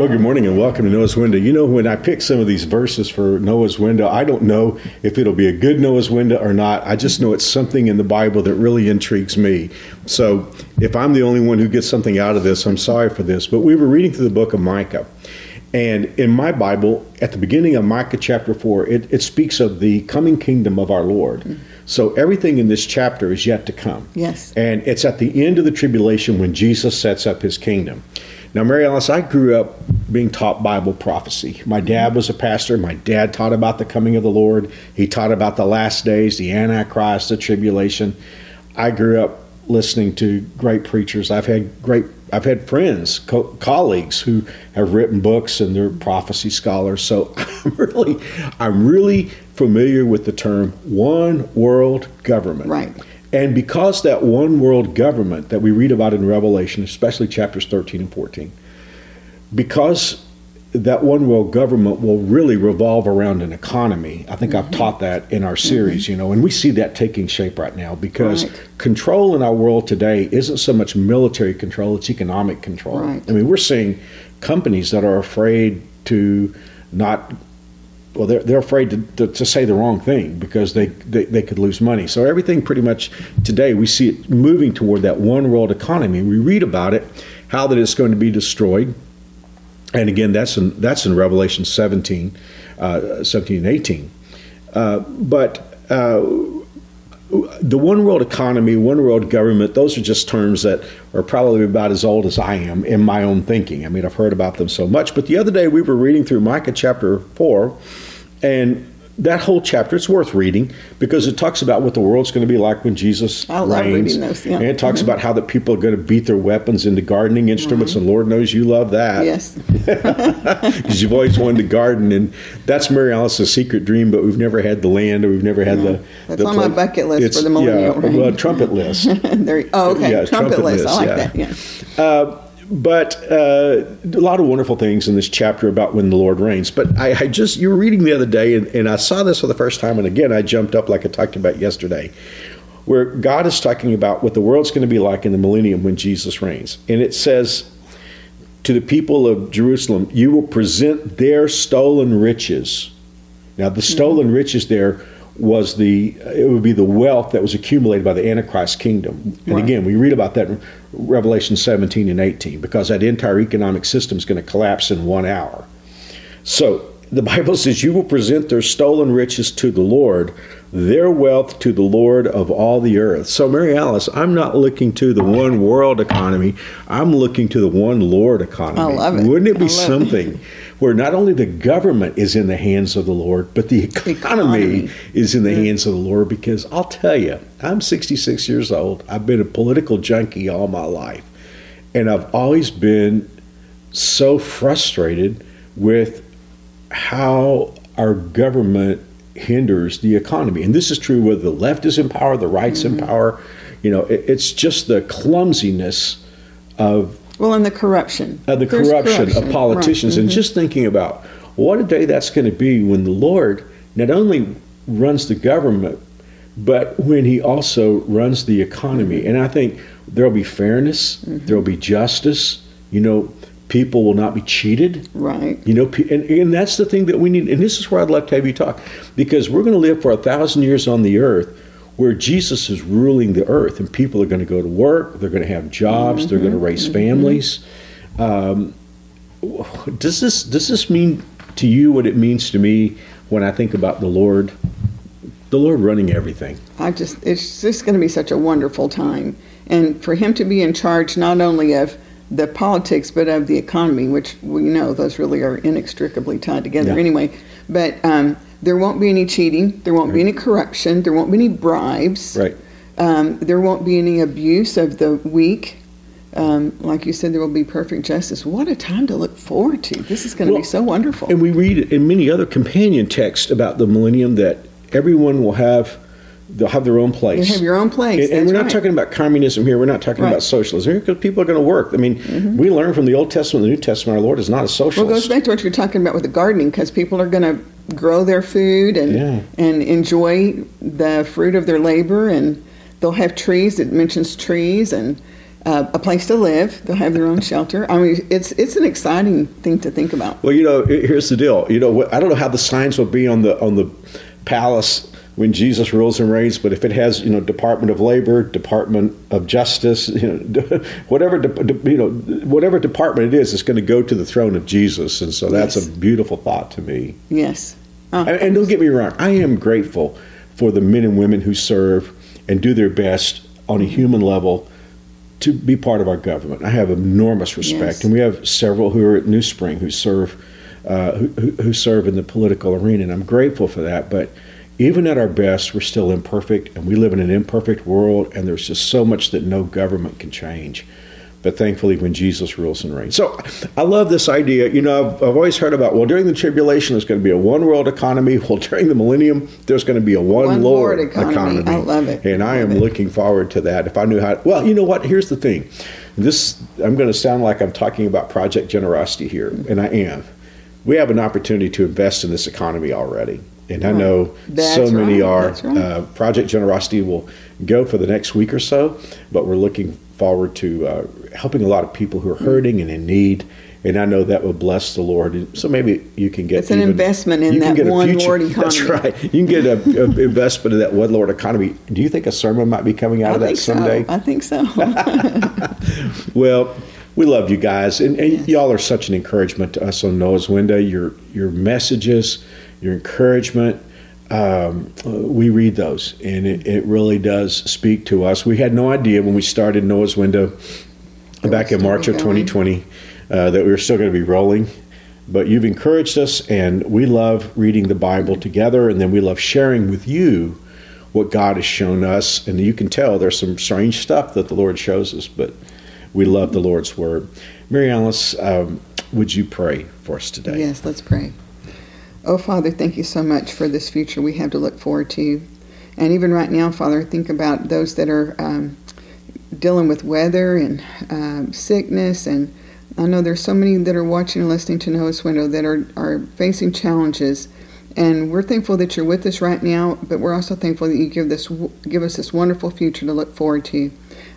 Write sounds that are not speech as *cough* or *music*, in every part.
Well, good morning and welcome to Noah's Window. You know, when I pick some of these verses for Noah's Window, I don't know if it'll be a good Noah's Window or not. I just know it's something in the Bible that really intrigues me. So if I'm the only one who gets something out of this, I'm sorry for this. But we were reading through the book of Micah. And in my Bible, at the beginning of Micah chapter 4, it, it speaks of the coming kingdom of our Lord. Mm. So everything in this chapter is yet to come. Yes. And it's at the end of the tribulation when Jesus sets up his kingdom. Now, Mary Alice, I grew up being taught Bible prophecy. My dad was a pastor. My dad taught about the coming of the Lord. He taught about the last days, the Antichrist, the tribulation. I grew up listening to great preachers. I've had great, I've had friends, co- colleagues who have written books and they're prophecy scholars. So *laughs* I'm really, I'm really familiar with the term one world government. Right. And because that one world government that we read about in Revelation, especially chapters 13 and 14, because that one world government will really revolve around an economy. I think mm-hmm. I've taught that in our series, mm-hmm. you know, and we see that taking shape right now because right. control in our world today isn't so much military control, it's economic control. Right. I mean, we're seeing companies that are afraid to not well, they're, they're afraid to, to, to, say the wrong thing because they, they, they, could lose money. So everything pretty much today, we see it moving toward that one world economy. We read about it, how that it's going to be destroyed. And again, that's in, that's in Revelation 17, uh, 17 and 18. Uh, but uh, the one world economy, one world government, those are just terms that are probably about as old as I am in my own thinking. I mean, I've heard about them so much. But the other day we were reading through Micah chapter 4, and that whole chapter, it's worth reading because it talks about what the world's going to be like when Jesus I reigns. Those, yeah. And it talks mm-hmm. about how the people are going to beat their weapons into gardening instruments, and Lord knows you love that. Yes. *laughs* Because you've always wanted to garden, and that's Mary Alice's secret dream, but we've never had the land or we've never had the. That's the on my bucket list it's, for the millennial. Yeah, well, trumpet list. *laughs* there, oh, okay. Yeah, trumpet, trumpet list. list. I like yeah. that, yeah. Uh, but uh, a lot of wonderful things in this chapter about when the Lord reigns. But I, I just you were reading the other day, and, and, I saw this for the first time, and again I jumped up like I talked about yesterday, where God is talking about what the world's going to be like in the millennium when Jesus reigns, and it says to the people of Jerusalem, "You will present their stolen riches." Now, the stolen mm-hmm. riches there was the it would be the wealth that was accumulated by the antichrist kingdom and right. again we read about that in revelation 17 and 18 because that entire economic system is going to collapse in one hour so the bible says you will present their stolen riches to the lord their wealth to the lord of all the earth so mary alice i'm not looking to the one world economy i'm looking to the one lord economy I love it. wouldn't it be something it. Where not only the government is in the hands of the Lord, but the economy, economy. is in the yeah. hands of the Lord. Because I'll tell you, I'm 66 years old. I've been a political junkie all my life. And I've always been so frustrated with how our government hinders the economy. And this is true whether the left is in power, the right's mm-hmm. in power. You know, it, it's just the clumsiness of well, and the corruption. Uh, the corruption, corruption, of politicians. Right. Mm-hmm. And just thinking about what a day that's going to be when the Lord not only runs the government, but when he also runs the economy. Mm-hmm. And I think there'll be fairness, mm-hmm. there'll be justice. You know, people will not be cheated. Right. You know, and, and that's the thing that we need. And this is where I'd like to have you talk because we're going to live for a thousand years on the earth where Jesus is ruling the earth and people are going to go to work, they're going to have jobs, mm-hmm, they're going to raise mm-hmm. families. Um, does this does this mean to you what it means to me when I think about the Lord, the Lord running everything? I just it's just going to be such a wonderful time, and for Him to be in charge not only of the politics but of the economy, which we know those really are inextricably tied together yeah. anyway. But um, there won't be any cheating. There won't right. be any corruption. There won't be any bribes. Right. Um, there won't be any abuse of the weak. Um, like you said, there will be perfect justice. What a time to look forward to! This is going to well, be so wonderful. And we read in many other companion texts about the millennium that everyone will have they'll have their own place. You have your own place. And, and we're not right. talking about communism here. We're not talking right. about socialism here because people are going to work. I mean, mm-hmm. we learn from the Old Testament, the New Testament. Our Lord is not a socialist. Well, it goes back to what you're talking about with the gardening because people are going to grow their food and yeah. and enjoy the fruit of their labor and they'll have trees it mentions trees and uh, a place to live. They'll have their own shelter. I mean, it's it's an exciting thing to think about. Well, you know, here's the deal. You know, I don't know how the signs will be on the on the palace when Jesus rules and reigns, but if it has, you know, Department of Labor, Department of Justice, you know, *laughs* whatever, you know, whatever department it is, it's going to go to the throne of Jesus, and so that's yes. a beautiful thought to me. Yes. Oh, and, and don't get me wrong, I am grateful for the men and women who serve and do their best on a human level to be part of our government. I have enormous respect, yes. and we have several who are at New Spring who serve uh, who, who serve in the political arena, and I'm grateful for that. But even at our best, we're still imperfect, and we live in an imperfect world, and there's just so much that no government can change but thankfully when Jesus rules and reigns. So I love this idea. You know, I've, I've, always heard about, well, during the tribulation, there's going to be a one world economy. *laughs* Well, during the millennium, there's going to be a one, one Lord, Lord economy. economy. I love it. And I, I am it. looking forward to that. If I knew how, well, you know what? Here's the thing. This, I'm going to sound like I'm talking about project generosity here, and I am. We have an opportunity to invest in this economy already. And I know That's so many right. are. Right. Uh, project Generosity will go for the next week or so, but we're looking forward to uh, helping a lot of people who are hurting and in need. And I know that will bless the Lord. And So maybe you can get it's an even, investment in that one future, Lord *laughs* economy. That's right. You can get an *laughs* investment in that one Lord economy. Do you think a sermon might be coming out I of that someday? So. I think so. *laughs* well, we love you guys, and, and yes. y'all are such an encouragement to us on Noah's Window. Your your messages, your encouragement um, we read those, and it, it, really does speak to us. We had no idea when we started Noah's Window back in March of 2020 uh, that we were still going to be rolling. But you've encouraged us, and we love reading the Bible together, and then we love sharing with you what God has shown us. And you can tell there's some strange stuff that the Lord shows us, but we love the Lord's Word. Mary Alice, um, would you pray for us today? Yes, let's pray. Oh, Father, thank you so much for this future we have to look forward to. And even right now, Father, think about those that are um, dealing with weather and um, sickness. And I know there's so many that are watching and listening to Noah's Window that are, are facing challenges. And we're thankful that you're with us right now, but we're also thankful that you give this give us this wonderful future to look forward to.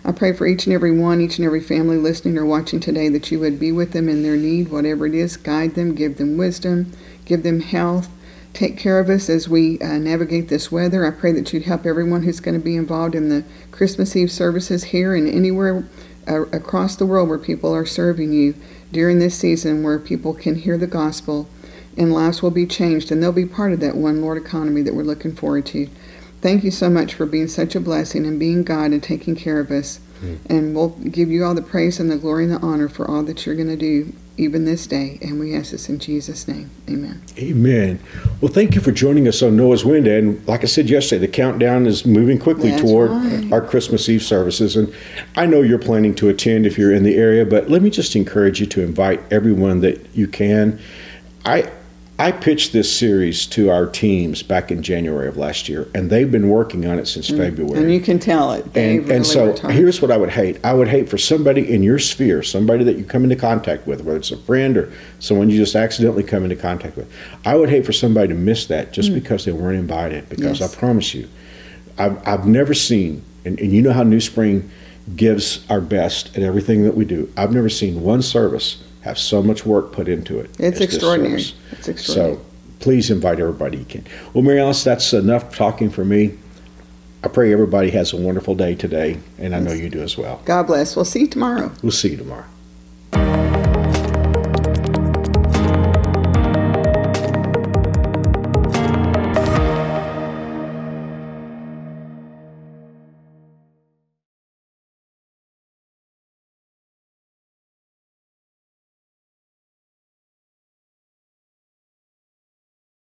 I pray for each and every one, each and every family listening or watching today that you would be with them in their need, whatever it is, guide them, give them wisdom, give them health, take care of us as we uh, navigate this weather. I pray that you'd help everyone who's going to be involved in the Christmas Eve services here and anywhere uh, across the world where people are serving you during this season where people can hear the gospel and lives will be changed and they'll be part of that one Lord economy that we're looking forward to. Thank you so much for being such a blessing and being God and taking care of us. Mm. And we'll give you all the praise and the glory and the honor for all that you're going to do even this day. And we ask this in Jesus' name. Amen. Amen. Well, thank you for joining us on Noah's Wind. And like I said yesterday, the countdown is moving quickly That's toward right. our Christmas Eve services. And I know you're planning to attend if you're in the area, but let me just encourage you to invite everyone that you can. I I pitched this series to our teams back in January of last year, and they've been working on it since mm. February. And you can tell it. and, really and so here's what I would hate. I would hate for somebody in your sphere, somebody that you come into contact with, whether it's a friend or someone you just accidentally come into contact with. I would hate for somebody to miss that just mm. because they weren't invited. Because yes. I promise you, I've, I've never seen, and, and you know how New Spring gives our best at everything that we do. I've never seen one service have so much work put into it. It's extraordinary. It's extraordinary. So please invite everybody you can. Well, Mary Alice, that's enough talking for me. I pray everybody has a wonderful day today, and I know you do as well. God bless. We'll see you tomorrow. We'll see you tomorrow.